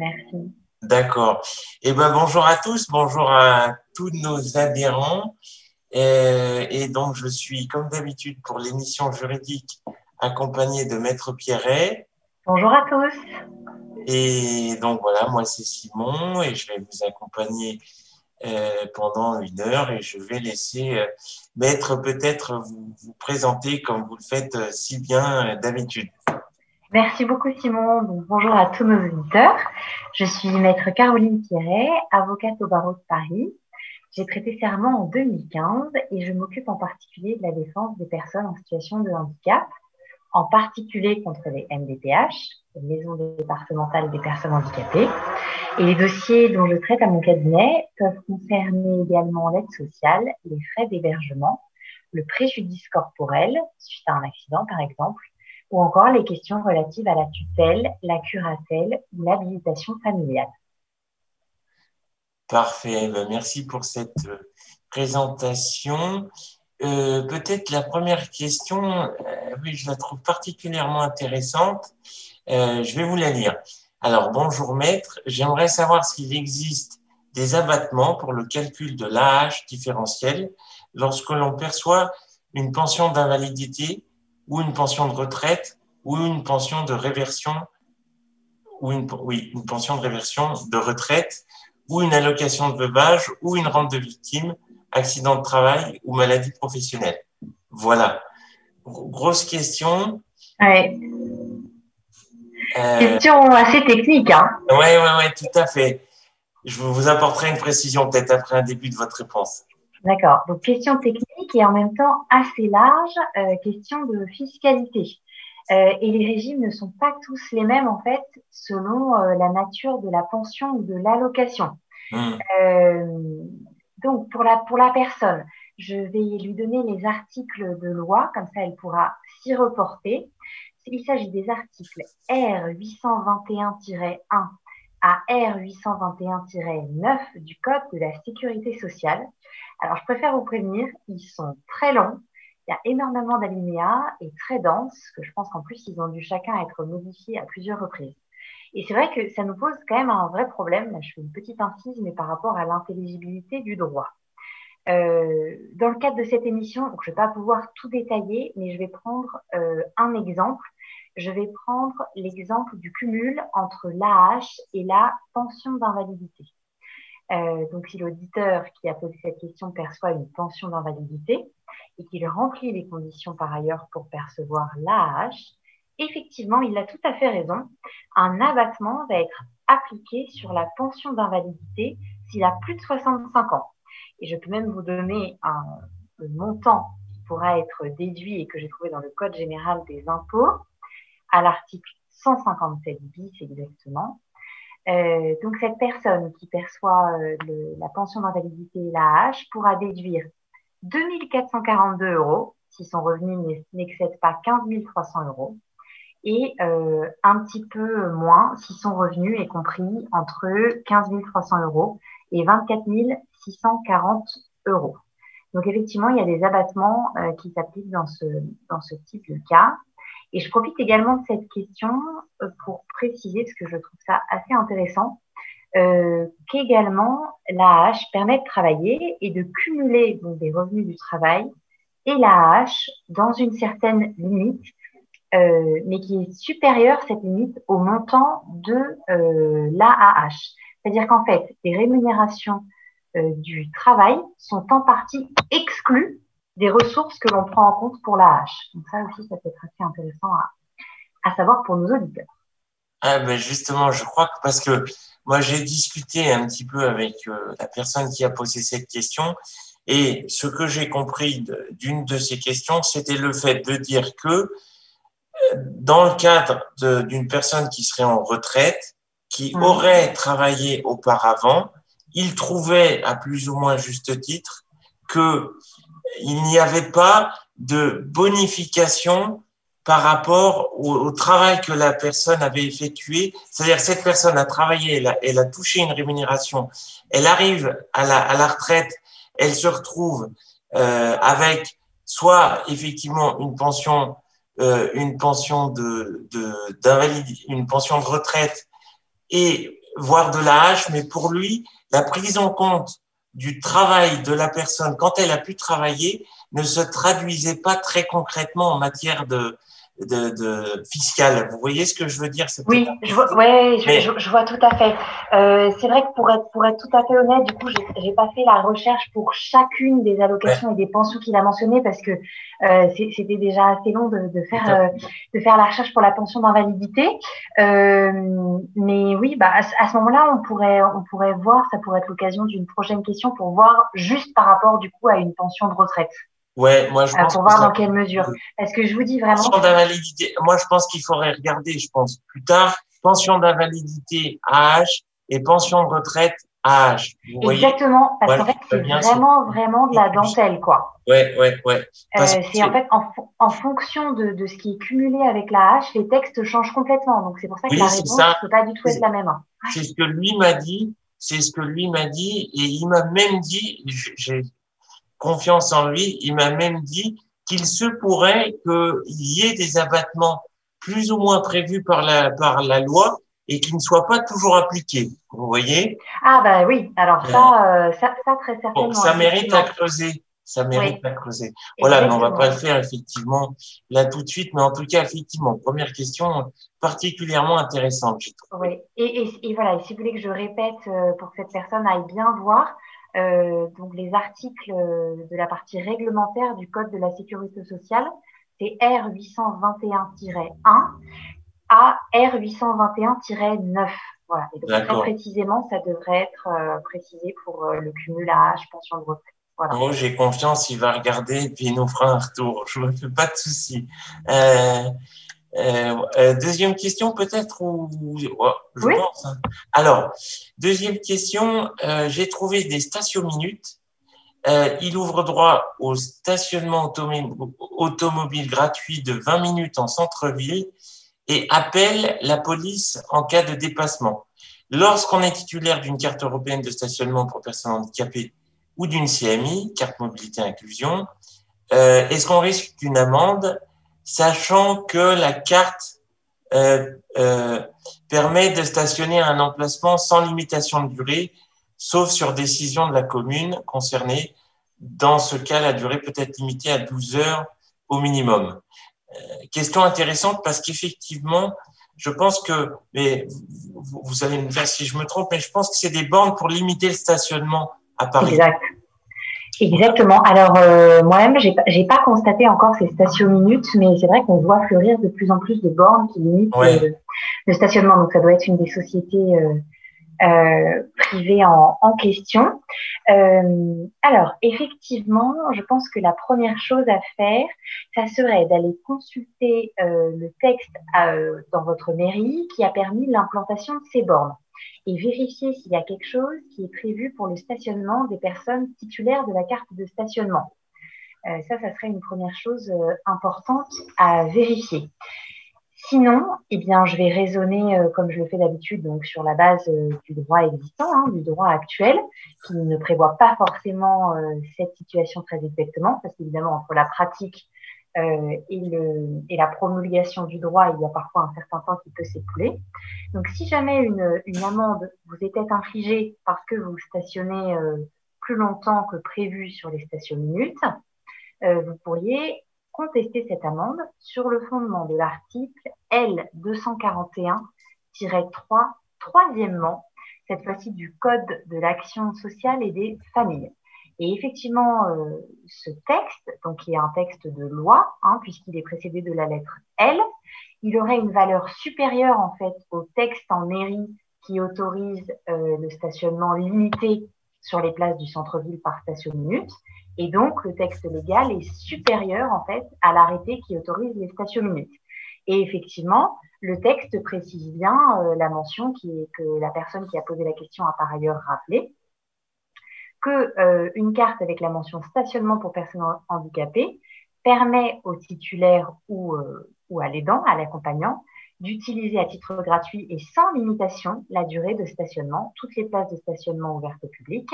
Merci. D'accord. Eh ben, bonjour à tous, bonjour à tous nos adhérents. Et, et donc, je suis, comme d'habitude, pour l'émission juridique, accompagné de Maître Pierret. Bonjour à tous. Et donc, voilà, moi, c'est Simon et je vais vous accompagner euh, pendant une heure et je vais laisser euh, Maître peut-être vous, vous, présenter comme vous le faites euh, si bien d'habitude. Merci beaucoup Simon. bonjour à tous nos auditeurs. Je suis Maître Caroline Pierret, avocate au barreau de Paris. J'ai prêté serment en 2015 et je m'occupe en particulier de la défense des personnes en situation de handicap, en particulier contre les MDPH, les maisons départementales des personnes handicapées. Et les dossiers dont je traite à mon cabinet peuvent concerner également l'aide sociale, les frais d'hébergement, le préjudice corporel suite à un accident par exemple, ou encore les questions relatives à la tutelle, la curatelle ou l'habilitation familiale. Parfait, ben, merci pour cette euh, présentation. Euh, Peut-être la première question, euh, oui, je la trouve particulièrement intéressante. Euh, je vais vous la lire. Alors, bonjour maître, j'aimerais savoir s'il existe des abattements pour le calcul de l'âge différentiel lorsque l'on perçoit une pension d'invalidité ou une pension de retraite ou une pension de réversion ou une, oui, une pension de réversion de retraite ou une allocation de veuvage ou une rente de victime, accident de travail ou maladie professionnelle. Voilà. Grosse question. Ouais. Euh, question assez technique. Hein oui, oui, oui, tout à fait. Je vous apporterai une précision peut-être après un début de votre réponse. D'accord. Donc, question technique et en même temps assez large, euh, question de fiscalité. Euh, et les régimes ne sont pas tous les mêmes, en fait, selon euh, la nature de la pension ou de l'allocation. Mmh. Donc, pour la, pour la personne, je vais lui donner les articles de loi, comme ça elle pourra s'y reporter. Il s'agit des articles R821-1 à R821-9 du Code de la sécurité sociale. Alors, je préfère vous prévenir, ils sont très longs. Il y a énormément d'alinéas et très denses, que je pense qu'en plus, ils ont dû chacun être modifiés à plusieurs reprises. Et c'est vrai que ça nous pose quand même un vrai problème. Là, je fais une petite incise, mais par rapport à l'intelligibilité du droit. Euh, dans le cadre de cette émission, je ne vais pas pouvoir tout détailler, mais je vais prendre euh, un exemple. Je vais prendre l'exemple du cumul entre l'AH et la pension d'invalidité. Euh, donc, si l'auditeur qui a posé cette question perçoit une pension d'invalidité et qu'il remplit les conditions par ailleurs pour percevoir l'AH, effectivement, il a tout à fait raison. Un abattement va être appliqué sur la pension d'invalidité s'il a plus de 65 ans. Et je peux même vous donner un, montant qui pourra être déduit et que j'ai trouvé dans le Code général des impôts à l'article 157 bis exactement. Euh, donc cette personne qui perçoit euh, le, la pension d'invalidité et la pourra déduire 2442 euros si son revenu n'excède pas 15 300 euros et euh, un petit peu moins si son revenu est compris entre 15 300 euros et 24 640 euros. Donc effectivement, il y a des abattements euh, qui s'appliquent dans ce, dans ce type de cas. Et je profite également de cette question euh, pour préciser, parce que je trouve ça assez intéressant, euh, qu'également l'AH permet de travailler et de cumuler donc, des revenus du travail et l'AH dans une certaine limite, euh, mais qui est supérieure, cette limite, au montant de euh. C'est-à-dire qu'en fait, les rémunérations euh, du travail sont en partie exclues des ressources que l'on prend en compte pour la hache. Donc ça aussi, ça peut être assez intéressant à, à savoir pour nos auditeurs. Ah ben justement, je crois que parce que moi j'ai discuté un petit peu avec euh, la personne qui a posé cette question et ce que j'ai compris d'une de ces questions, c'était le fait de dire que euh, dans le cadre d'une personne qui serait en retraite, qui mmh. aurait travaillé auparavant, il trouvait à plus ou moins juste titre que il n'y avait pas de bonification par rapport au, travail que la personne avait effectué. C'est-à-dire cette personne a travaillé, elle a, elle a, touché une rémunération, elle arrive à la, à la retraite, elle se retrouve euh, avec soit effectivement une pension, euh, une pension de, de une pension de retraite et voire de la hache, mais pour lui, la prise en compte du travail de la personne quand elle a pu travailler ne se traduisait pas très concrètement en matière de, de, de fiscale. Vous voyez ce que je veux dire Oui, je vois, ouais, je, je, vois tout à fait. Euh, c'est vrai que pour être, pour être tout à fait honnête, du coup, j'ai pas fait la recherche pour chacune des allocations et des pensions qu'il a mentionnées parce que euh, c'était déjà assez long de, de faire, euh, de faire la recherche pour la pension d'invalidité. Euh, mais oui, bah, à, à ce moment-là, on pourrait, on pourrait voir, ça pourrait être l'occasion d'une prochaine question pour voir juste par rapport du coup à une pension de retraite. Ouais, moi je pense. Pour voir dans quelle mesure. Est-ce que je vous dis vraiment. Pension d'invalidité. Moi, je pense qu'il faudrait regarder, je pense, plus tard, pension d'invalidité à âge et pension de retraite à âge. Exactement, parce qu'en fait, c'est vraiment, vraiment de la dentelle, quoi. Ouais, ouais, ouais. Euh, c'est en fait en, en fonction de, de, ce qui est cumulé avec la hache, les textes changent complètement. Donc c'est pour ça que la réponse ne peut pas du tout être la même. Hein. C'est ce que lui m'a dit. C'est ce que lui m'a dit et il m'a même dit, j'ai confiance en lui. Il m'a même dit qu'il se pourrait qu'il y ait des abattements plus ou moins prévus par la, par la loi et qui ne soient pas toujours appliqués. Vous voyez? Ah bah oui, alors ça, euh, ça, ça, très certainement. ça mérite à creuser. Ça mérite à creuser. Voilà, mais on va pas le faire effectivement là tout de suite, mais en tout cas effectivement, première question particulièrement intéressante. Oui, et, et, et, voilà, si vous voulez que je répète euh, pour que cette personne aille bien voir, euh, donc les articles de la partie réglementaire du Code de la sécurité sociale, c'est R821-1 à R821-9. Voilà. Et donc, très précisément, ça devrait être euh, précisé pour euh, le cumul à âge, pension de retraite. Voilà. Moi, j'ai confiance, il va regarder et puis il nous fera un retour. Je me fais pas de soucis. Euh, euh, euh, deuxième question peut-être ou je oui. pense. Hein. Alors deuxième question, euh, j'ai trouvé des stations minutes. Euh, il ouvre droit au stationnement automobile gratuit de 20 minutes en centre-ville et appelle la police en cas de dépassement. Lorsqu'on est titulaire d'une carte européenne de stationnement pour personnes handicapées ou d'une CMI, carte mobilité inclusion, est-ce qu'on risque une amende sachant que la carte euh, euh, permet de stationner un emplacement sans limitation de durée, sauf sur décision de la commune concernée. Dans ce cas, la durée peut être limitée à 12 heures au minimum. Euh, question intéressante parce qu'effectivement, je pense que, mais vous, allez me dire si je me trompe, mais je pense que c'est des bornes pour limiter le stationnement à Paris. Exactement. Alors euh, moi-même, j'ai j'ai pas constaté encore ces stations minutes, mais c'est vrai qu'on voit fleurir de plus en plus de bornes qui limitent le, le, stationnement. Donc ça doit être une des sociétés euh, euh, privées en, en question. Euh, alors effectivement, je pense que la première chose à faire, ça serait d'aller consulter euh, le texte euh, dans votre mairie qui a permis l'implantation de ces bornes et vérifier s'il y a quelque chose qui est prévu pour le stationnement des personnes titulaires de la carte de stationnement. Euh, ça, ça serait une première chose euh, importante à vérifier. Sinon, eh bien, je vais raisonner euh, comme je le fais d'habitude, donc sur la base du droit existant, hein, du droit actuel, qui ne prévoit pas forcément cette situation très exactement, parce qu'évidemment, entre la pratique euh, et, le, et, la promulgation du droit, il y a parfois un certain temps qui peut s'écouler. Donc, si jamais une, une, amende vous était infligée parce que vous stationnez euh, plus longtemps que prévu sur les stations minutes, euh, vous pourriez contester cette amende sur le fondement de l'article L241-3, troisièmement, cette fois-ci du Code de l'action sociale et des familles. Et effectivement, euh, ce texte, donc qui est un texte de loi, hein, puisqu'il est précédé de la lettre L, il aurait une valeur supérieure en fait au texte en mairie qui autorise euh, le stationnement limité sur les places du centre-ville par station minute. Et donc, le texte légal est supérieur en fait à l'arrêté qui autorise les stations minutes. Et effectivement, le texte précise bien euh, la mention qui est, que la personne qui a posé la question a par ailleurs rappelé, que euh, une carte avec la mention stationnement pour personnes handicapées permet au titulaire ou, euh, ou à l'aidant, à l'accompagnant, d'utiliser à titre gratuit et sans limitation la durée de stationnement, toutes les places de stationnement ouvertes au public,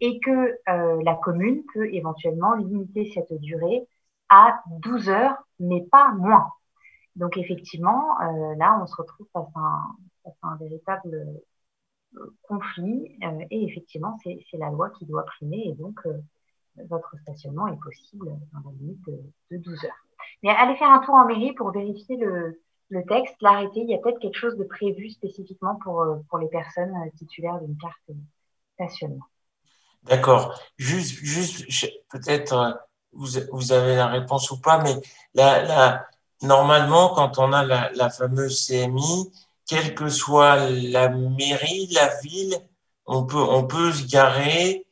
et que euh, la commune peut éventuellement limiter cette durée à 12 heures, mais pas moins. Donc effectivement, euh, là, on se retrouve face à un, face à un véritable conflit. et effectivement, c'est la loi qui doit primer. Et donc, votre stationnement est possible dans la limite de, 12 heures. Mais allez faire un tour en mairie pour vérifier le, texte, l'arrêté. Il y a peut-être quelque chose de prévu spécifiquement pour, pour les personnes titulaires d'une carte stationnement. D'accord. Juste, juste peut-être vous, vous, avez la réponse ou pas, mais la, la, normalement, quand on a la, la, fameuse CMI, quelle que soit la mairie, la ville, on peut, on peut se garer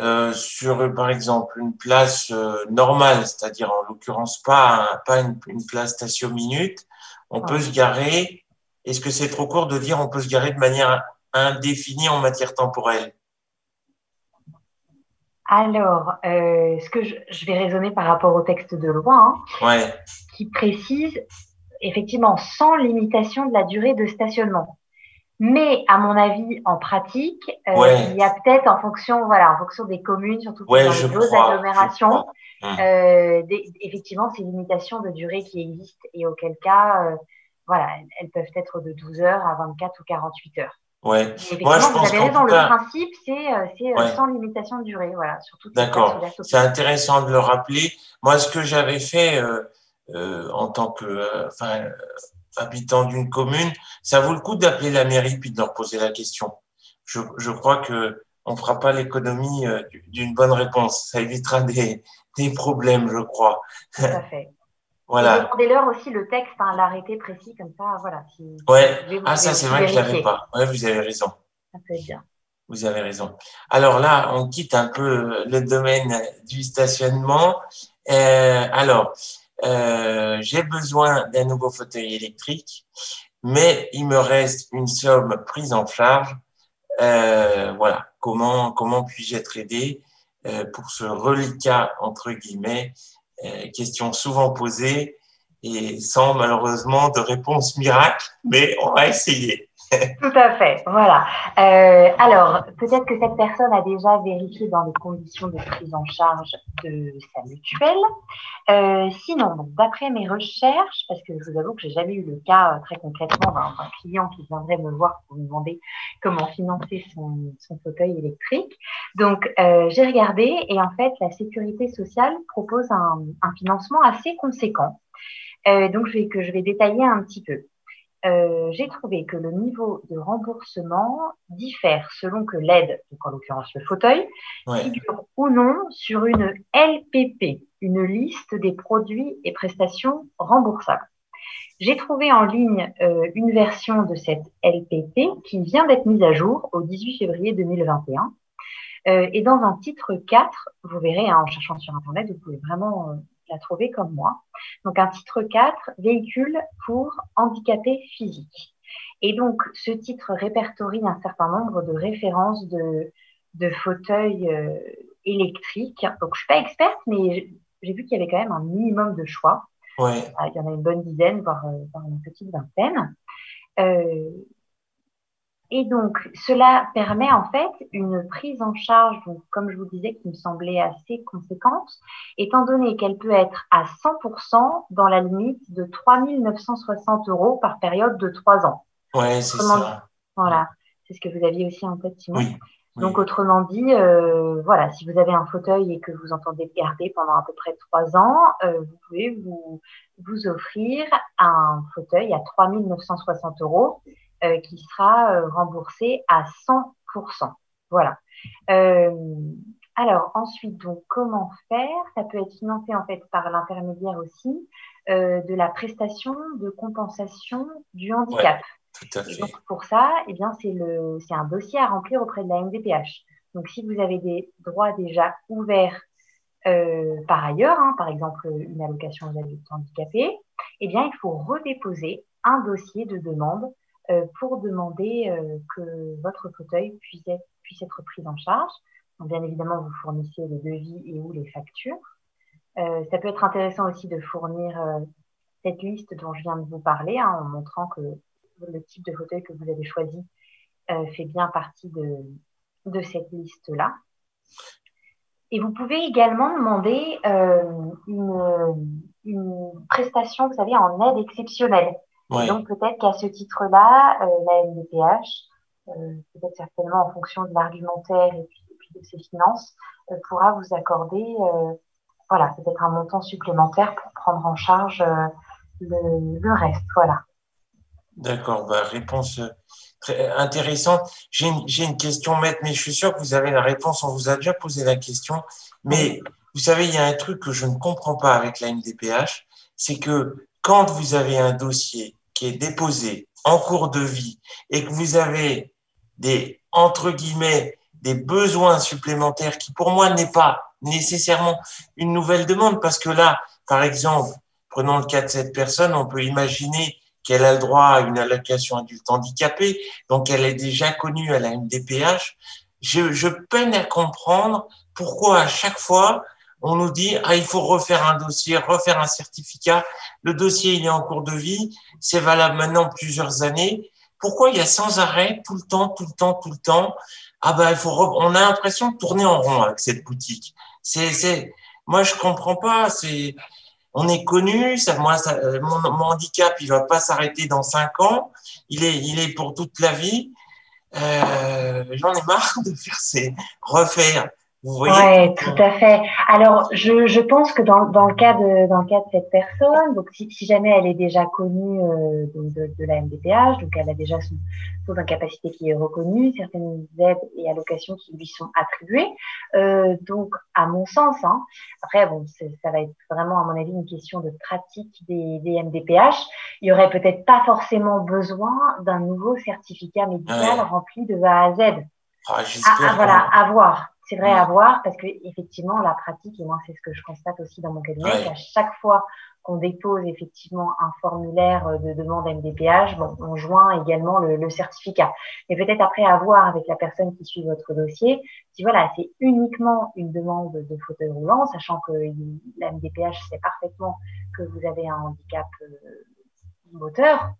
euh, sur, par exemple, une place euh, normale, c'est-à-dire en l'occurrence pas, pas une, une, place station minute. On peut se garer. Est-ce que c'est trop court de dire on peut se garer de manière indéfinie en matière temporelle? Alors, euh, ce que je, vais raisonner par rapport au texte de loi, hein, qui précise effectivement sans limitation de la durée de stationnement. Mais à mon avis, en pratique, euh, il y a peut-être en fonction, voilà, en fonction des communes, surtout dans les grosses agglomérations, hum. euh, effectivement, ces limitations de durée qui existent et auquel cas, voilà, elles peuvent être de 12 heures à 24 ou 48 heures. Ouais. Je pense vous avez raison, le principe, c'est euh, euh, sans limitation de durée. Voilà, D'accord. C'est intéressant de le rappeler. Moi, ce que j'avais fait euh, en tant que enfin, habitant d'une commune, ça vaut le coup d'appeler la mairie puis de leur poser la question. Je, je crois que on fera pas l'économie d'une bonne réponse. Ça évitera des, des problèmes, je crois. Tout à fait. Voilà. Demandez-leur aussi le texte, hein, l'arrêté précis, comme ça, voilà. ouais. ah, ça, c'est vrai que je l'avais pas. Ouais, vous avez raison. Ça peut être bien. Vous avez raison. Alors là, on quitte un peu le domaine du stationnement. Euh, alors, euh, j'ai besoin d'un nouveau fauteuil électrique, mais il me reste une somme prise en charge. Euh, voilà, comment comment puis-je être aidé euh, pour ce reliquat entre guillemets euh, question souvent posée et sans malheureusement de réponse miracle, mais on va essayer. Tout à fait, voilà. Euh, alors, peut-être que cette personne a déjà vérifié dans les conditions de prise en charge de sa mutuelle. Euh, sinon, d'après mes recherches, parce que je vous avoue que j'ai jamais eu le cas euh, très concrètement d'un client qui viendrait me voir pour me demander comment financer son, fauteuil électrique. Donc, euh, j'ai regardé et en fait, la sécurité sociale propose un, un financement assez conséquent. Euh, donc, je vais, que je vais détailler un petit peu. Euh, j'ai trouvé que le niveau de remboursement diffère selon que l'aide, donc en l'occurrence le fauteuil, figure ou non sur une LPP, une liste des produits et prestations remboursables. J'ai trouvé en ligne euh, une version de cette LPP qui vient d'être mise à jour au 18 février 2021. Euh, et dans un titre 4, vous verrez, hein, en cherchant sur Internet, vous pouvez vraiment la trouver comme moi. Donc un titre 4, véhicule pour handicapés physiques. Et donc ce titre répertorie un certain nombre de références de, de fauteuils euh, électriques. Donc je suis pas experte, mais j'ai vu qu'il y avait quand même un minimum de choix. Ouais. Ah, il y en a une bonne dizaine, voire, euh, voire une petite vingtaine. Euh, et donc, cela permet en fait une prise en charge, comme je vous disais, qui me semblait assez conséquente, étant donné qu'elle peut être à 100% dans la limite de 3 960 euros par période de 3 ans. Oui, c'est ça. Voilà, c'est ce que vous aviez aussi en tête, Simon. Oui. Donc, autrement dit, euh, voilà, si vous avez un fauteuil et que vous entendez le garder pendant à peu près trois ans, euh, vous pouvez vous, vous offrir un fauteuil à 3 960 euros qui sera euh, remboursé à 100%. Voilà. Euh, alors ensuite, donc comment faire? Ça peut être financé en fait par l'intermédiaire aussi de la prestation de compensation du handicap. tout à fait. Et donc pour ça, eh bien c'est le c'est un dossier à remplir auprès de la MDPH. Donc si vous avez des droits déjà ouverts euh, par ailleurs, hein, par exemple une allocation aux adultes handicapés, eh bien il faut redéposer un dossier de demande euh, pour demander euh, que votre fauteuil puisse être, puisse être pris en charge. Bien évidemment, vous fournissez les devis et ou les factures. Euh, ça peut être intéressant aussi de fournir cette liste dont je viens de vous parler, hein, en montrant que le type de fauteuil que vous avez choisi fait bien partie de, de cette liste-là. Et vous pouvez également demander une, une, prestation, vous savez, en aide exceptionnelle. Donc peut-être qu'à ce titre-là, euh, la MDPH peut-être certainement en fonction de l'argumentaire et puis, de ses finances, pourra vous accorder voilà, peut-être un montant supplémentaire pour prendre en charge le, reste. Voilà. D'accord, bah, réponse très intéressante. J'ai une, une, question, maître, mais je suis sûr que vous avez la réponse. On vous a déjà posé la question. Mais vous savez, il y a un truc que je ne comprends pas avec la MDPH, c'est que quand vous avez un dossier qui est déposé en cours de vie et que vous avez des, entre guillemets, des besoins supplémentaires qui, pour moi, n'est pas nécessairement une nouvelle demande parce que là, par exemple, prenons le cas de cette personne, on peut imaginer qu'elle a le droit à une allocation adulte handicapé, donc elle est déjà connue, elle a une DPH. Je peine à comprendre pourquoi à chaque fois on nous dit ah il faut refaire un dossier, refaire un certificat. Le dossier il est en cours de vie, c'est valable maintenant plusieurs années. Pourquoi il y a sans arrêt tout le temps, tout le temps, tout le temps? Ah ben il faut on a l'impression de tourner en rond avec cette boutique. C'est c'est moi je comprends pas. C'est on est connu. Ça, moi, ça, mon, mon, handicap, il va pas s'arrêter dans cinq ans. Il est, il est pour toute la vie. Euh, J'en ai marre de faire ces refaire oui, tout à fait. Alors, je, je pense que dans, dans, le cas de, dans le cas de cette personne, donc si, si jamais elle est déjà connue euh, de, de, la MDPH, donc elle a déjà son taux d'incapacité qui est reconnu, certaines aides et allocations qui lui sont attribuées. Euh, donc, à mon sens, hein, après, bon, ça va être vraiment, à mon avis, une question de pratique des, des MDPH. Il y aurait peut-être pas forcément besoin d'un nouveau certificat médical rempli de A à Z. Ah, ah, voilà, à voir c'est vrai à voir parce que effectivement la pratique et moi c'est ce que je constate aussi dans mon cabinet à chaque fois qu'on dépose effectivement un formulaire de demande MDPH bon on joint également le, certificat. Mais peut-être après à voir avec la personne qui suit votre dossier si voilà c'est uniquement une demande de fauteuil roulant sachant que la MDPH sait parfaitement que vous avez un handicap euh, moteur,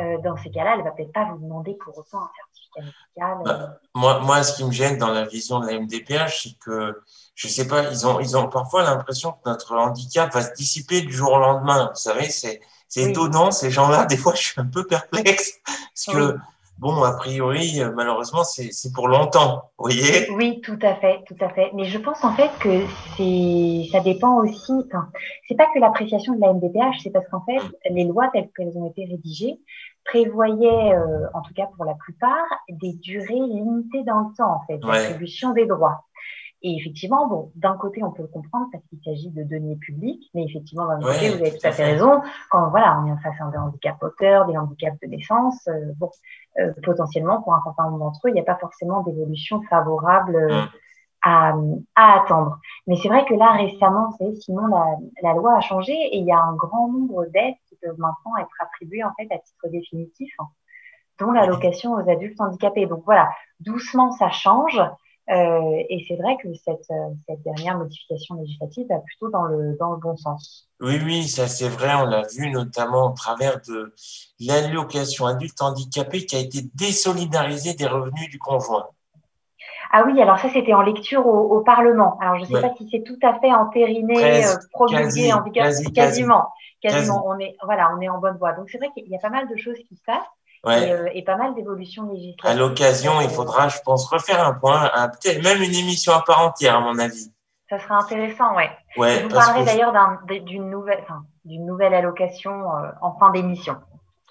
euh, dans ces cas-là, elle ne va peut-être pas vous demander pour autant un certificat médical. Bah, euh. moi, moi, ce qui me gêne dans la vision de la MDPH, c'est que, je ne sais pas, ils ont, ils ont parfois l'impression que notre handicap va se dissiper du jour au lendemain. Vous savez, c'est étonnant, ces gens-là, des fois, je suis un peu perplexe, parce que bon, a priori, euh, malheureusement, c'est pour longtemps, vous voyez? Oui, tout à fait, tout à fait. Mais je pense en fait que c'est, ça dépend aussi. Enfin, c'est pas que l'appréciation de la MDPH, c'est parce qu'en fait, les lois telles qu'elles ont été rédigées prévoyaient, euh, en tout cas pour la plupart, des durées limitées dans le temps, en fait, d'attribution des droits. Et effectivement, bon, d'un côté, on peut le comprendre parce qu'il s'agit de deniers publics, mais effectivement, d'un côté, vous avez tout à fait raison. Quand voilà, on est face à des handicaps auteurs, des handicaps de naissance, euh, bon, euh, potentiellement, pour un certain nombre d'entre eux, il n'y a pas forcément d'évolution favorable euh, mm. à, à, attendre. Mais c'est vrai que là, récemment, vous savez, sinon, la, la loi a changé et il y a un grand nombre d'aides qui peuvent maintenant être attribuées en fait à titre définitif, hein, dont l'allocation aux adultes handicapés. Donc voilà, doucement, ça change. Euh, et c'est vrai que cette, euh, cette, dernière modification législative va plutôt dans le, dans le bon sens. Oui, oui, ça c'est vrai. On l'a vu notamment au travers de l'allocation adulte handicapé qui a été désolidarisée des revenus du conjoint. Ah oui, alors ça c'était en lecture au, au, Parlement. Alors je ne sais pas si c'est tout à fait entériné, euh, promulgué, en quasi, quasiment, quasiment. On est voilà, on est en bonne voie. Donc c'est vrai qu'il y a pas mal de choses qui se passent. Euh, et, pas mal d'évolutions législatives. À l'occasion, il faudra, je pense, refaire un point, peut-être même une émission à part entière, à mon avis. Ça sera intéressant, ouais. ouais vous parlerez d'ailleurs d'une nouvelle, enfin, d'une nouvelle allocation euh, en fin d'émission.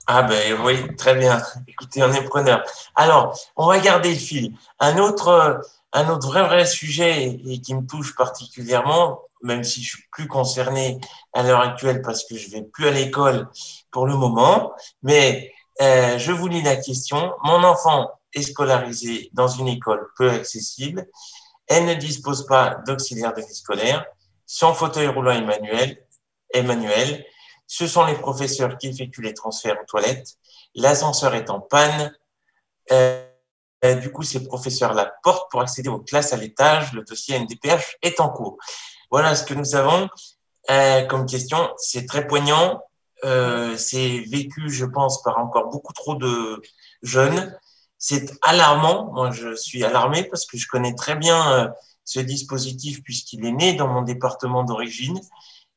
Ah ben oui, très bien. Écoutez, on est preneur. Alors, on va garder le fil. Un autre, un autre vrai vrai sujet et qui me touche particulièrement, même si je suis plus concerné à l'heure actuelle parce que je vais plus à l'école pour le moment, mais euh, je vous lis la question. Mon enfant est scolarisé dans une école peu accessible. Elle ne dispose pas d'auxiliaire de vie scolaire. Son fauteuil roulant Emmanuel, Emmanuel, ce sont les professeurs qui effectuent les transferts aux toilettes. L'ascenseur est en panne. Euh, du coup, ces professeurs la portent pour accéder aux classes à l'étage. Le dossier NDPH est en cours. Voilà ce que nous avons euh, comme question. C'est très poignant. Euh, c'est vécu, je pense, par encore beaucoup trop de jeunes. C'est alarmant. Moi, je suis alarmé parce que je connais très bien euh, ce dispositif puisqu'il est né dans mon département d'origine.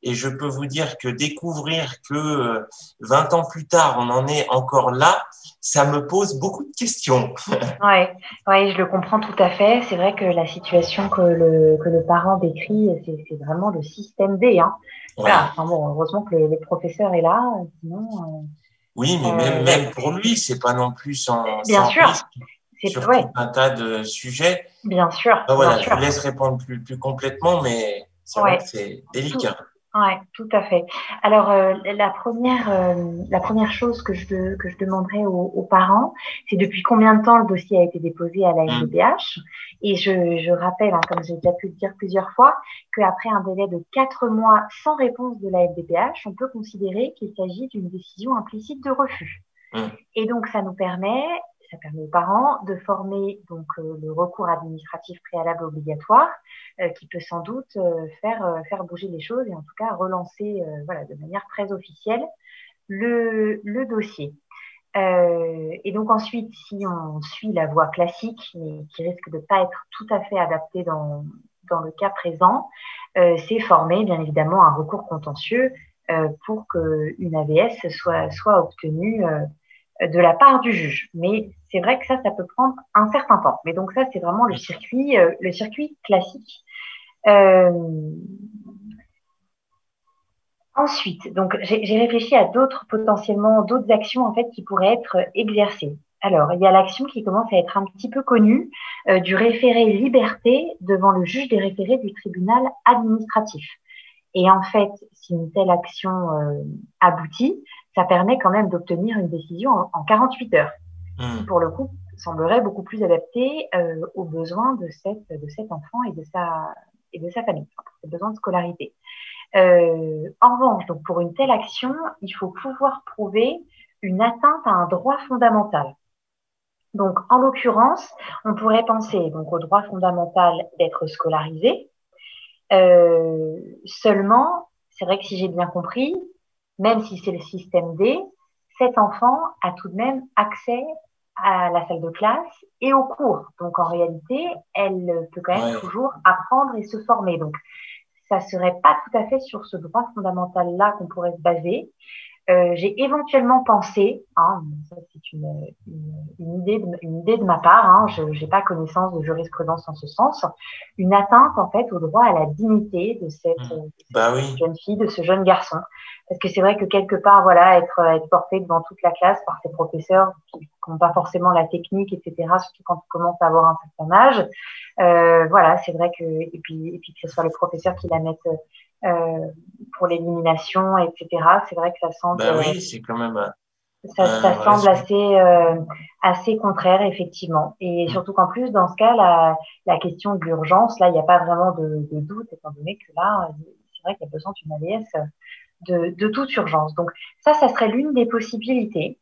Et je peux vous dire que découvrir que 20 ans plus tard, on en est encore là, ça me pose beaucoup de questions. Oui, ouais, je le comprends tout à fait. C'est vrai que la situation que le, que le parent décrit, c'est vraiment le système D. Hein. Voilà. Enfin bon, heureusement que le, professeur est là, sinon. oui, mais même, même pour lui, c'est pas non plus sans, Bien sûr sur tout un tas de sujets. Bien sûr. Ben voilà, bien je vous laisse répondre plus, plus complètement, mais c'est vrai que c'est délicat. Oui, tout à fait. Alors, euh, la, première, euh, la première chose que je, que je demanderai aux, parents, c'est depuis combien de temps le dossier a été déposé à la MDPH. Mm. Et je, je rappelle, hein, comme j'ai déjà pu le dire plusieurs fois, qu'après un délai de quatre mois sans réponse de la MDPH, on peut considérer qu'il s'agit d'une décision implicite de refus. Mm. Et donc, ça nous permet ça permet aux parents de former donc euh, le recours administratif préalable obligatoire, euh, qui peut sans doute euh, faire faire bouger les choses et en tout cas relancer voilà de manière très officielle le, dossier. et donc ensuite, si on suit la voie classique, mais qui risque de ne pas être tout à fait adaptée dans, dans le cas présent, c'est former bien évidemment un recours contentieux pour qu'une AVS soit, soit obtenue de la part du juge. Mais c'est vrai que ça, ça peut prendre un certain temps. Mais donc ça, c'est vraiment le circuit, euh, le circuit classique. Euh, ensuite, donc j'ai réfléchi à d'autres potentiellement d'autres actions en fait qui pourraient être exercées. Alors, il y a l'action qui commence à être un petit peu connue euh, du référé liberté devant le juge des référés du tribunal administratif. Et en fait, si une telle action aboutit, ça permet quand même d'obtenir une décision en, 48 heures, qui hmm. pour le coup semblerait beaucoup plus adaptée euh, aux besoins de, cette, de cet enfant et de sa, et de sa famille, pour ses besoins de scolarité. Euh, en revanche, donc pour une telle action, il faut pouvoir prouver une atteinte à un droit fondamental. Donc, en l'occurrence, on pourrait penser donc au droit fondamental d'être scolarisé. Euh, seulement, c'est vrai que si j'ai bien compris, même si c'est le système D, cet enfant a tout de même accès à la salle de classe et aux cours. Donc en réalité, elle peut quand même toujours apprendre et se former. Donc ça serait pas tout à fait sur ce droit fondamental là qu'on pourrait se baser. Euh, j'ai éventuellement pensé, hein, ça c'est une, une, idée de, une idée de ma part, hein, je n'ai pas connaissance de jurisprudence en ce sens, une atteinte en fait au droit à la dignité de cette, mmh. bah jeune fille, de ce jeune garçon. Parce que c'est vrai que quelque part, voilà, être, être porté devant toute la classe par ses professeurs qui n'ont pas forcément la technique, etc., surtout quand on commence à avoir un certain âge, euh, voilà, c'est vrai que, et puis, et puis que ce soit les professeurs qui la mettent euh, pour l'élimination, etc., c'est vrai que ça semble. Ben oui, c'est quand même. Ça, ça semble assez, euh, assez contraire, effectivement. Et mm. surtout qu'en plus, dans ce cas, la, la question de l'urgence, là, il n'y a pas vraiment de, de, doute, étant donné que là, c'est vrai qu'il y a besoin d'une AVS de, de toute urgence. Donc ça, ça serait l'une des possibilités.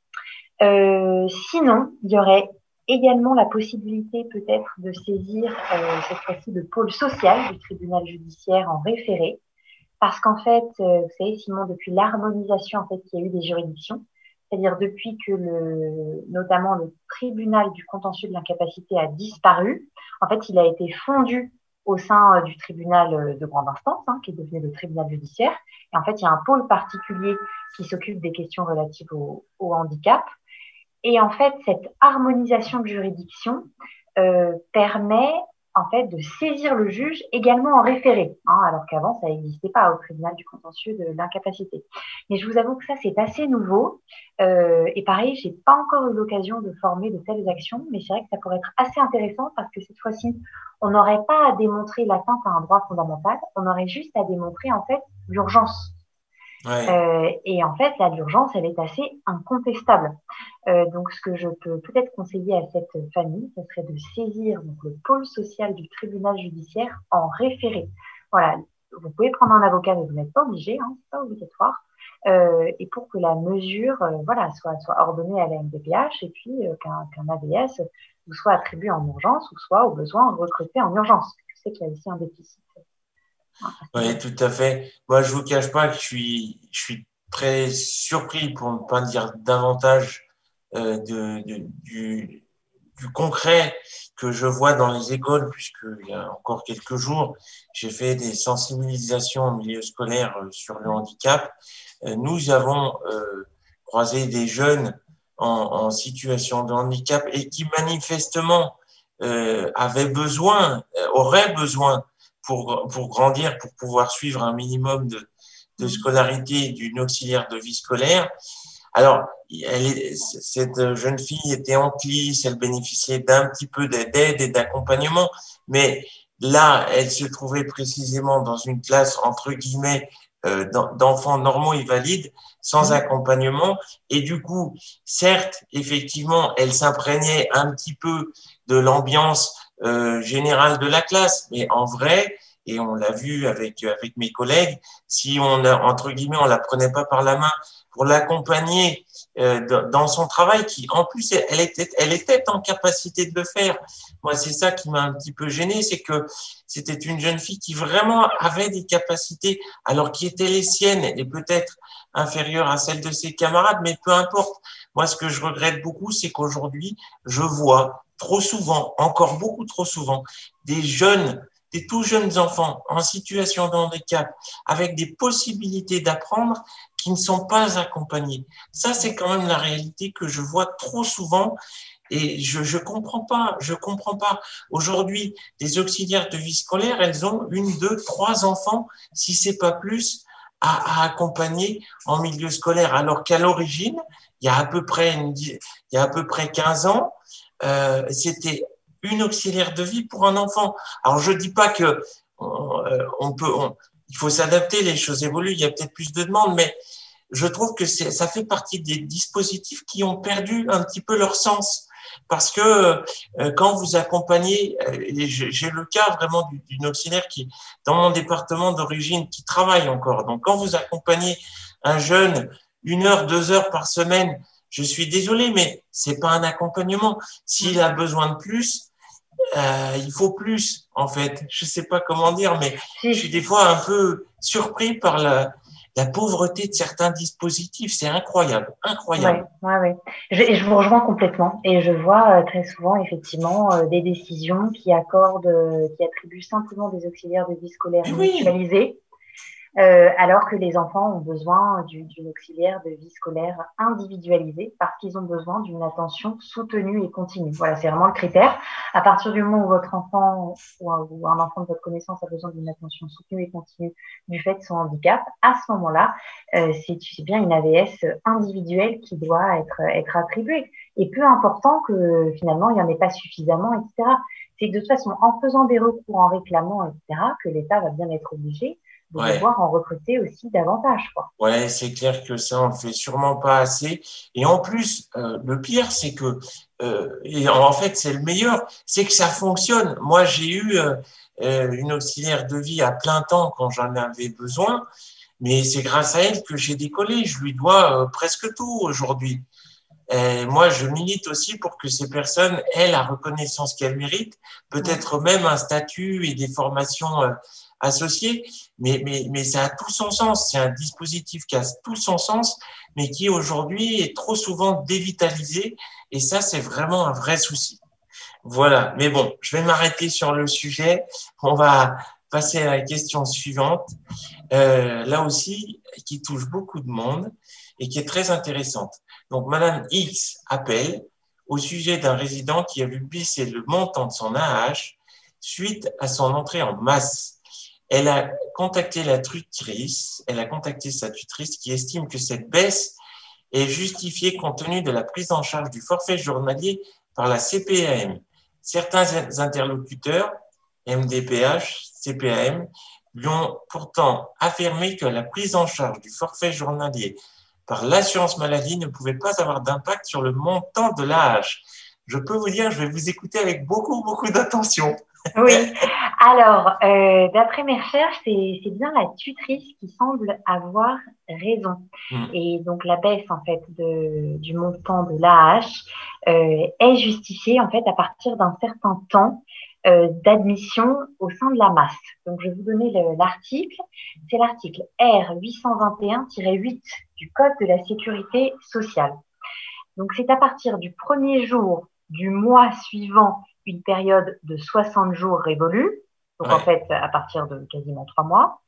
Euh, sinon, il y aurait également la possibilité peut-être de saisir euh, cette fois-ci le pôle social du tribunal judiciaire en référé, parce qu'en fait, euh, vous savez, Simon, depuis l'harmonisation en fait qu'il y a eu des juridictions, c'est-à-dire depuis que le, notamment le tribunal du contentieux de l'incapacité a disparu, en fait, il a été fondu au sein euh, du tribunal euh, de grande instance, hein, qui est devenu le tribunal judiciaire. Et en fait, il y a un pôle particulier qui s'occupe des questions relatives au, handicap. Et en fait, cette harmonisation de juridiction permet en fait de saisir le juge également en référé, hein, alors qu'avant ça n'existait pas au tribunal du contentieux de l'incapacité. Mais je vous avoue que ça c'est assez nouveau euh, et pareil, j'ai pas encore eu l'occasion de former de telles actions, mais c'est vrai que ça pourrait être assez intéressant parce que cette fois-ci on n'aurait pas à démontrer l'atteinte à un droit fondamental, on aurait juste à démontrer en fait l'urgence euh, et en fait, là, l'urgence, elle est assez incontestable. Euh, donc, ce que je peux peut-être conseiller à cette famille, ce serait de saisir donc, le pôle social du tribunal judiciaire en référé. Voilà, vous pouvez prendre un avocat, mais vous n'êtes pas obligé, hein, c'est pas obligatoire. Euh, et pour que la mesure, euh, voilà, soit, soit ordonnée à la MDPH et puis euh, qu'un qu AVS vous soit attribué en urgence ou soit au besoin recruté en urgence. Je sais qu'il y a ici un déficit oui, tout à fait. Moi, je vous cache pas que je suis, je suis très surpris, pour ne pas dire davantage, euh, de, du, du concret que je vois dans les écoles, puisqu'il y a encore quelques jours, j'ai fait des sensibilisations en milieu scolaire euh, sur le handicap. Euh, nous avons euh, croisé des jeunes en, en, situation de handicap et qui manifestement euh, avaient besoin, auraient besoin pour, pour grandir, pour pouvoir suivre un minimum de, de scolarité d'une auxiliaire de vie scolaire. Alors, elle cette jeune fille était en clisse, elle bénéficiait d'un petit peu d'aide et d'accompagnement, mais là, elle se trouvait précisément dans une classe, entre guillemets, euh, d'enfants normaux et valides, sans mmh. accompagnement. Et du coup, certes, effectivement, elle s'imprégnait un petit peu de l'ambiance euh, générale de la classe, mais en vrai, et on l'a vu avec avec mes collègues, si on entre guillemets on la prenait pas par la main pour l'accompagner euh, dans son travail, qui en plus elle était elle était en capacité de le faire. Moi c'est ça qui m'a un petit peu gêné, c'est que c'était une jeune fille qui vraiment avait des capacités alors qui étaient les siennes et peut-être inférieures à celles de ses camarades, mais peu importe. Moi ce que je regrette beaucoup, c'est qu'aujourd'hui je vois trop souvent, encore beaucoup trop souvent, des jeunes des tout jeunes enfants en situation de handicap avec des possibilités d'apprendre qui ne sont pas accompagnés. Ça, c'est quand même la réalité que je vois trop souvent et je je comprends pas, je comprends pas. Aujourd'hui, les auxiliaires de vie scolaire, elles ont une, deux, trois enfants, si c'est pas plus, à, accompagner en milieu scolaire. Alors qu'à l'origine, il y a à peu près il y a à peu près 15 ans, euh, c'était une auxiliaire de vie pour un enfant. Alors je dis pas que euh, on, peut, il faut s'adapter, les choses évoluent, il y a peut-être plus de demandes, mais je trouve que ça fait partie des dispositifs qui ont perdu un petit peu leur sens. Parce que euh, quand vous accompagnez, euh, j'ai le cas vraiment d'une auxiliaire qui, dans mon département d'origine, qui travaille encore. Donc quand vous accompagnez un jeune une heure, deux heures par semaine, je suis désolé, mais c'est pas un accompagnement. S'il a besoin de plus, euh, il faut plus, en fait. Je sais pas comment dire, mais je suis des fois un peu surpris par la, la pauvreté de certains dispositifs. C'est incroyable, incroyable. Ouais, ouais, ouais. Je, je, vous rejoins complètement et je vois euh, très souvent effectivement euh, des décisions qui accordent, euh, qui attribuent simplement des auxiliaires de vie scolaire mutualisés euh, alors que les enfants ont besoin d'une auxiliaire de vie scolaire individualisée parce qu'ils ont besoin d'une attention soutenue et continue. Voilà, c'est vraiment le critère. À partir du moment où votre enfant ou un, enfant de votre connaissance a besoin d'une attention soutenue et continue du fait de son handicap, à ce moment-là, euh, c'est bien une AVS individuelle qui doit être, être attribuée. Et plus important que finalement, il n'y en ait pas suffisamment, etc. C'est de toute façon, en faisant des recours, en réclamant, etc., que l'État va bien être obligé de ouais. devoir en recruter aussi davantage. Quoi. Ouais, c'est clair que ça, on ne fait sûrement pas assez. Et en plus, euh, le pire, c'est que, euh, et en fait, c'est le meilleur, c'est que ça fonctionne. Moi, j'ai eu euh, une auxiliaire de vie à plein temps quand j'en avais besoin, mais c'est grâce à elle que j'ai décollé. Je lui dois presque tout aujourd'hui. Et moi, je milite aussi pour que ces personnes aient la reconnaissance qu'elles méritent, peut-être même un statut et des formations associé, mais, mais, mais ça a tout son sens. C'est un dispositif qui a tout son sens, mais qui aujourd'hui est trop souvent dévitalisé. Et ça, c'est vraiment un vrai souci. Voilà. Mais bon, je vais m'arrêter sur le sujet. On va passer à la question suivante. Euh, là aussi, qui touche beaucoup de monde et qui est très intéressante. Donc, Madame X appelle au sujet d'un résident qui a vu baisser le montant de son AH suite à son entrée en masse elle a contacté la tutrice, elle a contacté sa tutrice qui estime que cette baisse est justifiée compte tenu de la prise en charge du forfait journalier par la CPAM. Certains interlocuteurs, MDPH, CPAM, lui ont pourtant affirmé que la prise en charge du forfait journalier par l'assurance maladie ne pouvait pas avoir d'impact sur le montant de l'AH. Je peux vous dire, je vais vous écouter avec beaucoup, beaucoup d'attention. Oui. Alors, euh, d'après mes recherches, c'est bien la tutrice qui semble avoir raison. Mm. Et donc, la baisse, en fait, de, du montant de l'AH euh, est justifiée, en fait, à partir d'un certain temps euh, d'admission au sein de la masse. Donc, je vais vous donner l'article. C'est l'article R821-8 du Code de la sécurité sociale. Donc, c'est à partir du premier jour du mois suivant une période de 60 jours révolus, donc en fait à partir de quasiment trois mois.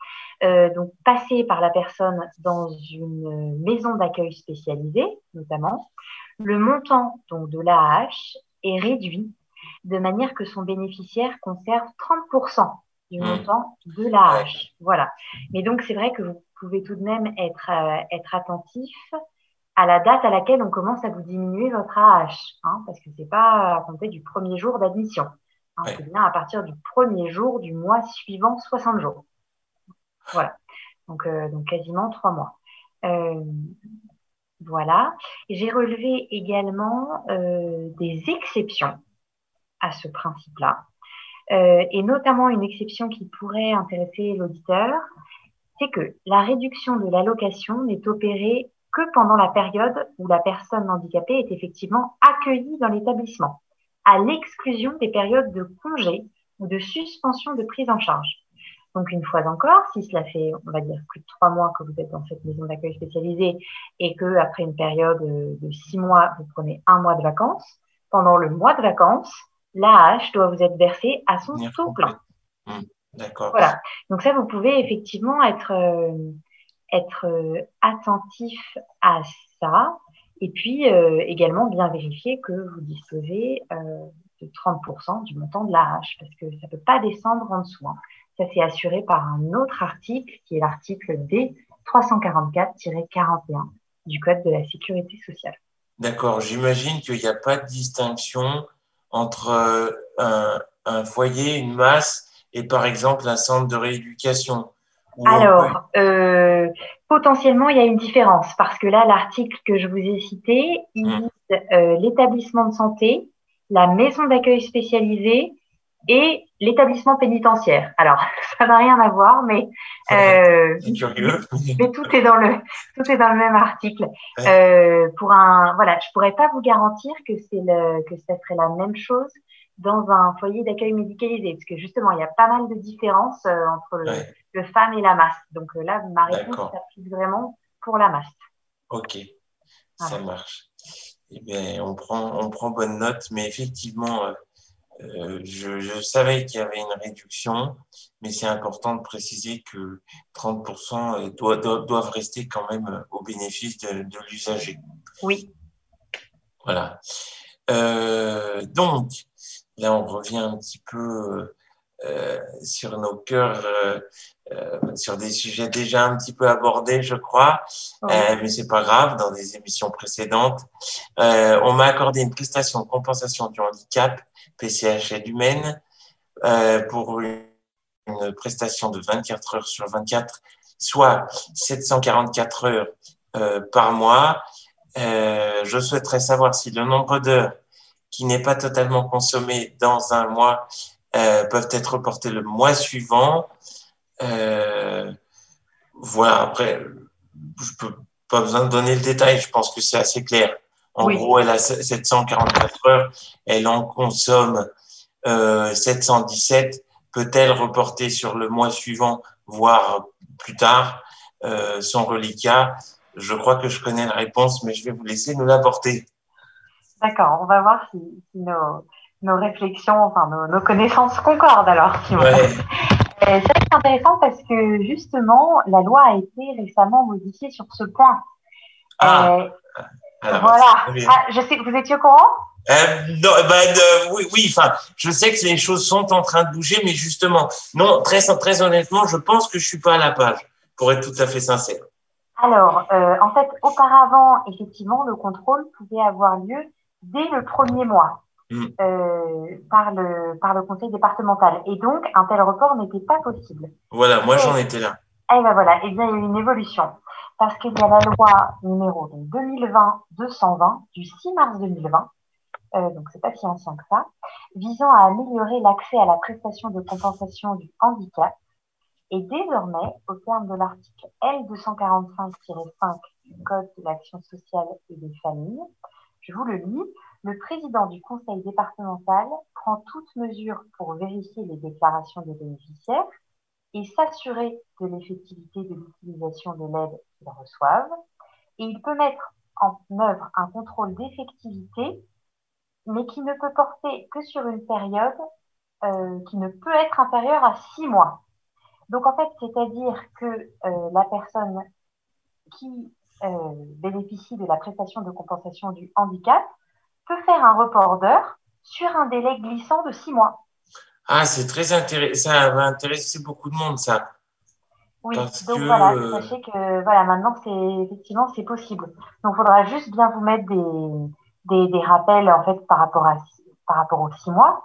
Euh, donc passer par la personne dans une maison d'accueil spécialisée, notamment. Le montant donc de l'AH est réduit de manière que son bénéficiaire conserve 30% du mmh. montant de l'AH. Voilà. Mais donc c'est vrai que vous pouvez tout de même être, euh, être attentif à la date à laquelle on commence à vous diminuer votre AH, hein, parce que c'est pas à compter du premier jour d'admission. Hein, C'est bien à partir du premier jour du mois suivant 60 jours. Voilà. Donc, euh, donc quasiment trois mois. Euh, voilà. J'ai relevé également euh, des exceptions à ce principe-là, et notamment une exception qui pourrait intéresser l'auditeur, c'est que la réduction de l'allocation n'est opérée que pendant la période où la personne handicapée est effectivement accueillie dans l'établissement, à l'exclusion des périodes de congé ou de suspension de prise en charge. Donc, une fois encore, si cela fait, on va dire, plus de trois mois que vous êtes dans cette maison d'accueil spécialisée et que après une période de six mois, vous prenez un mois de vacances, pendant le mois de vacances, l'AH doit vous être versé à son taux plein. Mmh, d'accord. Voilà. Donc ça, vous pouvez effectivement être, euh, être euh, attentif à ça et puis euh, également bien vérifier que vous disposez de 30% du montant de l'AH parce que ça ne peut pas descendre en dessous. Hein. Ça, c'est assuré par un autre article qui est l'article D 344-41 du Code de la sécurité sociale. D'accord. J'imagine qu'il n'y a pas de distinction entre euh, un, foyer, une masse et par exemple un centre de rééducation. Alors, euh, potentiellement, il y a une différence parce que là, l'article que je vous ai cité, il vise euh, l'établissement de santé, la maison d'accueil spécialisée et l'établissement pénitentiaire. Alors, ça n'a rien à voir, mais, euh, mais tout est dans le tout est dans le même article. Euh, pour un voilà, je pourrais pas vous garantir que c'est le que ça serait la même chose dans un foyer d'accueil médicalisé, parce que justement, il y a pas mal de différences euh, entre le, le femme et la masse. Donc euh, là, ma réponse s'applique vraiment pour la masse. Ok, ça marche. Eh bien, on prend on prend bonne note, mais effectivement euh, euh, je, savais qu'il y avait une réduction, mais c'est important de préciser que 30% euh, doivent, doivent, rester quand même au bénéfice de, l'usager. Oui. Voilà. donc, là, on revient un petit peu sur nos cœurs, sur des sujets déjà un petit peu abordés, je crois, mais c'est pas grave. Dans des émissions précédentes, on m'a accordé une prestation de compensation du handicap PCH et humaine euh, pour une, prestation de 24 heures sur 24, soit 744 heures euh, par mois. Euh, je souhaiterais savoir si le nombre d'heures qui n'est pas totalement consommé dans un mois peuvent être reportées le mois suivant. Voilà, après, je peux pas besoin de donner le détail, je pense que c'est assez clair. En gros, elle a 744 heures, elle en consomme euh, 717. Peut-elle reporter sur le mois suivant, voire plus tard, euh, son reliquat? Je crois que je connais la réponse, mais je vais vous laisser nous l'apporter. D'accord, on va voir si, nos, réflexions, enfin nos, connaissances concordent alors. ouais. Euh, c'est intéressant parce que justement, la loi a été récemment modifiée sur ce point. Ah. Euh, voilà. Ah, je sais, vous étiez au courant? Euh, non, ben, euh, oui, oui, enfin, je sais que les choses sont en train de bouger, mais justement, non, très, très honnêtement, je pense que je suis pas à la page, pour être tout à fait sincère. Alors, euh, en fait, auparavant, effectivement, le contrôle pouvait avoir lieu dès le premier mois hmm. par le par le conseil départemental, et donc un tel report n'était pas possible. Voilà, moi j'en étais là. Eh ben voilà, eh bien il y a eu une évolution parce qu'il y a la loi numéro 2020-220 du 6 mars 2020, euh, donc c'est pas si ancien que ça, visant à améliorer l'accès à la prestation de compensation du handicap. Et désormais, au terme de l'article L245-5 du Code de l'action sociale et des familles, je vous le lis, le président du conseil départemental prend toute mesure pour vérifier les déclarations des bénéficiaires et s'assurer de l'effectivité de l'utilisation de l'aide qu'ils reçoivent. Et il peut mettre en œuvre un contrôle d'effectivité mais qui ne peut porter que sur une période euh, qui ne peut être inférieure à six mois. Donc en fait, c'est-à-dire que euh, la personne qui euh, bénéficie de la prestation de compensation du handicap peut faire un report d'heure sur un délai glissant de six mois. Ah, c'est très intéressant. Ça va intéresser beaucoup de monde, ça. Oui, donc voilà, sachez que voilà, maintenant, c'est effectivement, c'est possible. Donc, il faudra juste bien vous mettre des, des, des, rappels, en fait, par rapport, à, par rapport aux six mois.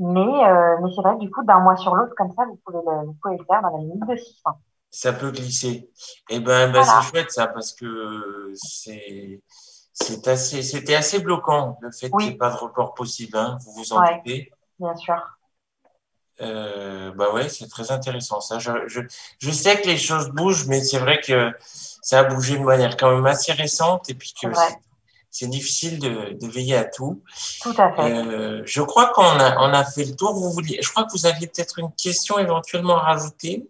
Mais, euh, mais c'est vrai que du coup, d'un mois sur l'autre, comme ça, vous pouvez, le, vous pouvez le faire dans la limite de six mois. Ça peut glisser. Eh ben, ben c'est chouette, ça, parce que c'est, c'est assez, c'était assez bloquant, le fait qu'il n'y ait pas de report possible, hein, vous vous en doutez. Bien sûr. Euh, bah ouais, c'est très intéressant ça. Je, je, je, sais que les choses bougent, mais c'est vrai que ça a bougé de manière quand même assez récente et puis que c'est difficile de, de, veiller à tout. Tout à fait. Euh, je crois qu'on a, on a fait le tour. Vous vouliez, je crois que vous aviez peut-être une question éventuellement à rajouter.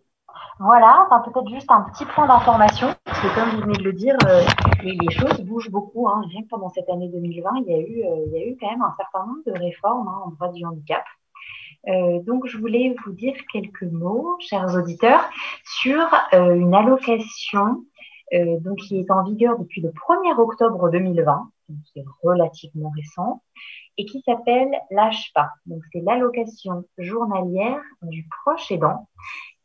Voilà, peut-être juste un petit point d'information, parce que comme vous venez de le dire, euh, les, choses bougent beaucoup. Hein. Rien que pendant cette année 2020, il y a eu, euh, il y a eu quand même un certain nombre de réformes hein, en droit du handicap. Euh, donc, je voulais vous dire quelques mots, chers auditeurs, sur une allocation donc, qui est en vigueur depuis le 1er octobre 2020, donc c'est relativement récent, et qui s'appelle l'AHPA. Donc, c'est l'allocation journalière du proche aidant,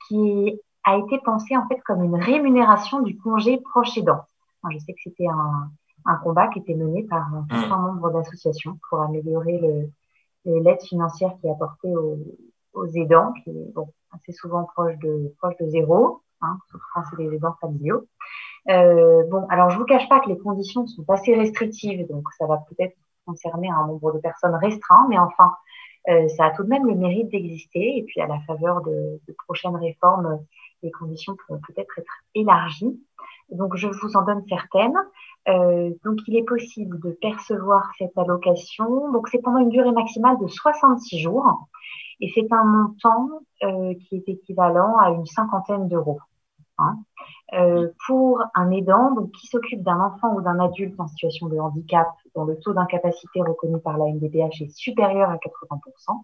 qui a été pensée en fait comme une rémunération du congé proche aidant. je sais que c'était un, un, combat qui était mené par un certain nombre d'associations pour améliorer l'aide financière qui est apportée aux, aux, aidants, qui est bon, assez souvent proche de, proche de zéro, hein, quand c'est des aidants familiaux. Euh, bon, alors je vous cache pas que les conditions sont assez restrictives, donc ça va peut-être concerner un nombre de personnes restreint, mais enfin, euh, ça a tout de même le mérite d'exister. Et puis à la faveur de, de prochaines réformes, les conditions pourront peut-être être élargies. Donc je vous en donne certaines. Euh, donc, il est possible de percevoir cette allocation. Donc, c'est pendant une durée maximale de 66 jours. Et c'est un montant euh, qui est équivalent à une cinquantaine d'euros. Hein. Euh, pour un aidant qui s'occupe d'un enfant ou d'un adulte en situation de handicap dont le taux d'incapacité reconnu par la MDPH est supérieur à 80%.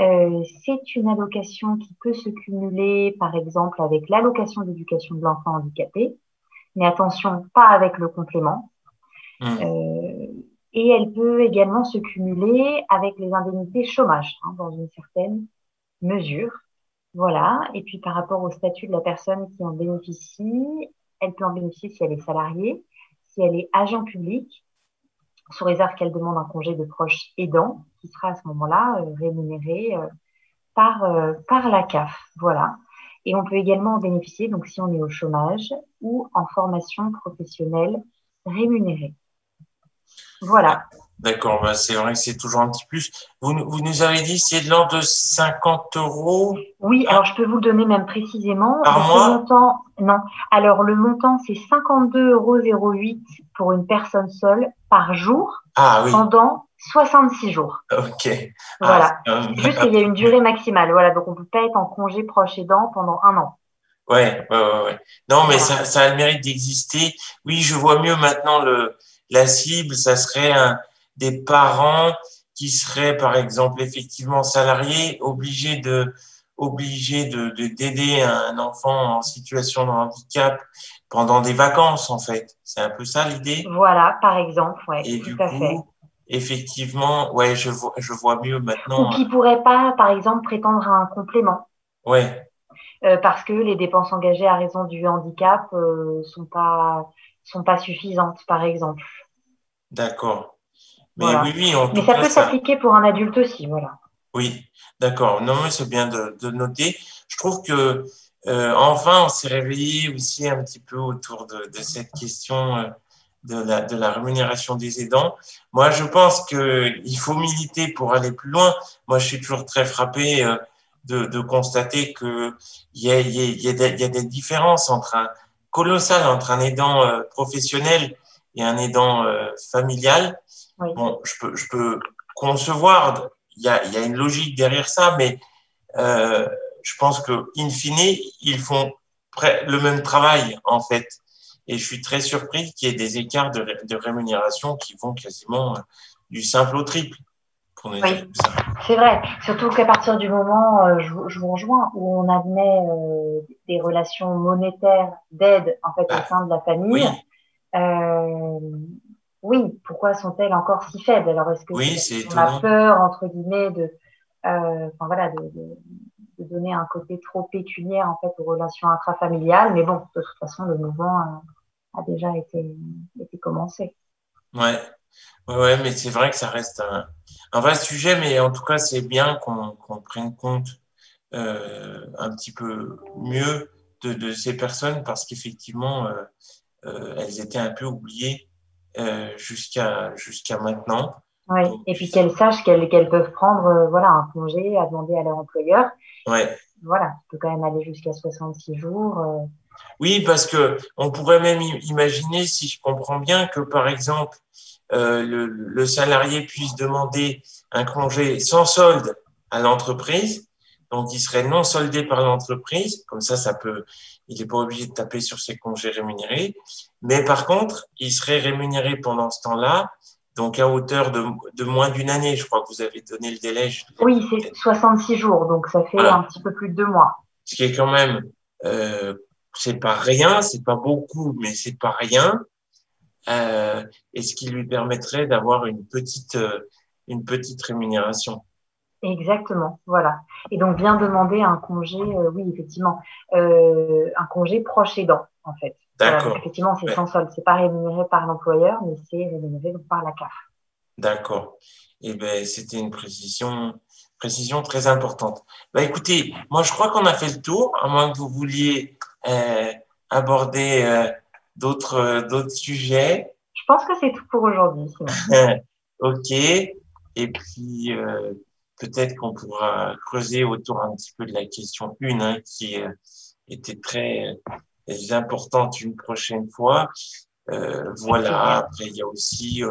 Euh, c'est une allocation qui peut se cumuler, par exemple, avec l'allocation d'éducation de l'enfant handicapé, mais attention, pas avec le complément. Mmh. Euh, et elle peut également se cumuler avec les indemnités chômage, hein, dans une certaine mesure. Voilà. Et puis par rapport au statut de la personne qui en bénéficie, elle peut en bénéficier si elle est salariée, si elle est agent public, sous réserve qu'elle demande un congé de proche aidant, qui sera à ce moment-là euh, rémunéré euh, par, euh, par la CAF. Voilà. Et on peut également en bénéficier, donc si on est au chômage ou en formation professionnelle rémunérée. Voilà. D'accord, bah c'est vrai que c'est toujours un petit plus. Vous, vous nous avez dit c'est de l'ordre de 50 euros Oui, alors je peux vous le donner même précisément. Par mois montant, Non, alors le montant c'est 52,08 euros pour une personne seule par jour ah, oui. pendant 66 jours. Ok. Voilà. Ah, Juste qu'il y a une durée maximale. Voilà, donc on peut pas être en congé proche aidant pendant un an. Ouais, ouais, ouais. Non, mais ça, ça a le mérite d'exister. Oui, je vois mieux maintenant le, la cible, ça serait un des parents qui seraient, par exemple, effectivement salariés, obligés de obligés de d'aider un enfant en situation de handicap pendant des vacances, en fait. C'est un peu ça l'idée? Voilà, par exemple, ouais. Et du coup, effectivement, ouais, je vois, je vois mieux maintenant. Ou qui pourrait pas, par exemple, prétendre à un complément. Ouais. Euh, parce que les dépenses engagées à raison du handicap euh, sont pas sont pas suffisantes, par exemple. D'accord. Mais oui, oui, Mais ça peut s'appliquer pour un adulte aussi, voilà. Oui, d'accord. Non, mais c'est bien de, de, noter. Je trouve que euh, enfin, on s'est réveillé aussi un petit peu autour de, de cette question euh, de, la, de la rémunération des aidants. Moi, je pense qu'il faut militer pour aller plus loin. Moi, je suis toujours très frappé euh, de, de constater qu'il y a, y, a, y, a des, y a des différences entre un colossal entre un aidant euh, professionnel et un aidant euh, familial. Oui. Bon, je peux, je peux concevoir, il y a, il y a une logique derrière ça, mais euh, je pense que in fine, ils font le même travail en fait. Et je suis très surpris qu'il y ait des écarts de, de rémunération qui vont quasiment du simple au triple. Oui, c'est vrai. Surtout qu'à partir du moment, euh, je, je, vous rejoins, où on admet euh, des relations monétaires d'aide en fait au bah, sein de la famille. Oui. Euh, oui, pourquoi sont-elles encore si faibles? Alors est-ce que oui, on a peur entre guillemets de, euh, enfin voilà, de, de, de, donner un côté trop pécuniaire en fait aux relations intrafamiliales? Mais bon, de toute façon, le mouvement a, a déjà été, été commencé. Ouais, ouais, ouais mais c'est vrai que ça reste un un vrai sujet, mais en tout cas, c'est bien qu'on prenne compte euh, un petit peu mieux de, de ces personnes parce qu'effectivement, euh, euh, elles étaient un peu oubliées euh, jusqu'à jusqu'à maintenant. Oui, et puis qu'elles sachent qu'elles qu'elles peuvent prendre euh, voilà, un congé à demander à leur employeur. Ouais. Voilà, ça peut quand même aller jusqu'à 66 jours. Euh. Oui, parce que on pourrait même imaginer, si je comprends bien, que par exemple, euh, le, le, salarié puisse demander un congé sans solde à l'entreprise. Donc, il serait non soldé par l'entreprise. Comme ça, ça peut, il n'est pas obligé de taper sur ses congés rémunérés. Mais par contre, il serait rémunéré pendant ce temps-là, donc à hauteur de, de moins d'une année. Je crois que vous avez donné le délai. Oui, c'est 66 jours, donc ça fait un petit peu plus de deux mois. Ce qui est quand même, euh, c'est pas rien, c'est pas beaucoup, mais c'est pas rien euh, et ce qui lui permettrait d'avoir une petite, euh, une petite rémunération. Exactement, voilà. Et donc bien demander un congé, euh, oui effectivement, euh, un congé proche aidant en fait. D'accord. effectivement, c'est sans solde, c'est pas rémunéré par l'employeur, mais c'est rémunéré par la CAF. D'accord. Et eh ben c'était une précision, précision très importante. Bah écoutez, moi je crois qu'on a fait le tour, à moins que vous vouliez euh, aborder d'autres d'autres sujets Je pense que c'est tout pour aujourd'hui. ok. Et puis peut-être qu'on pourra creuser autour un petit peu de la question 1 hein, qui euh, était très euh, importante une prochaine fois. Euh, voilà. Après, il y a aussi,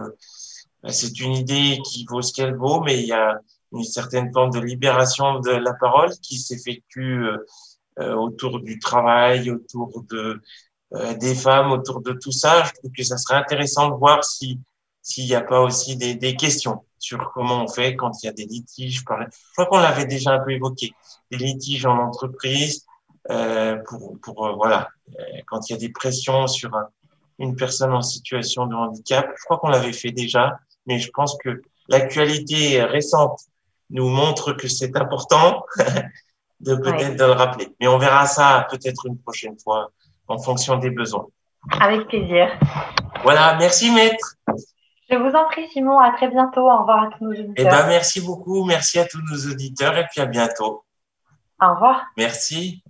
bah, c'est une idée qui vaut ce qu'elle vaut, mais il y a une certaine forme de libération de la parole qui s'effectue autour du travail, autour de euh, des femmes autour de tout ça. Je trouve que ça serait intéressant de voir si s'il n'y a pas aussi des, des, questions sur comment on fait quand il y a des litiges. Je crois qu'on l'avait déjà un peu évoqué, des litiges en entreprise, euh, pour, pour euh, voilà, euh, quand il y a des pressions sur une personne en situation de handicap. Je crois qu'on l'avait fait déjà, mais je pense que l'actualité récente nous montre que c'est important de peut-être de le rappeler. Mais on verra ça peut-être une prochaine fois en fonction des besoins. Avec plaisir. Voilà, merci maître. Je vous en prie Simon, à très bientôt. Au revoir à tous nos auditeurs. Eh ben, merci beaucoup, merci à tous nos auditeurs et puis à bientôt. Au revoir. Merci.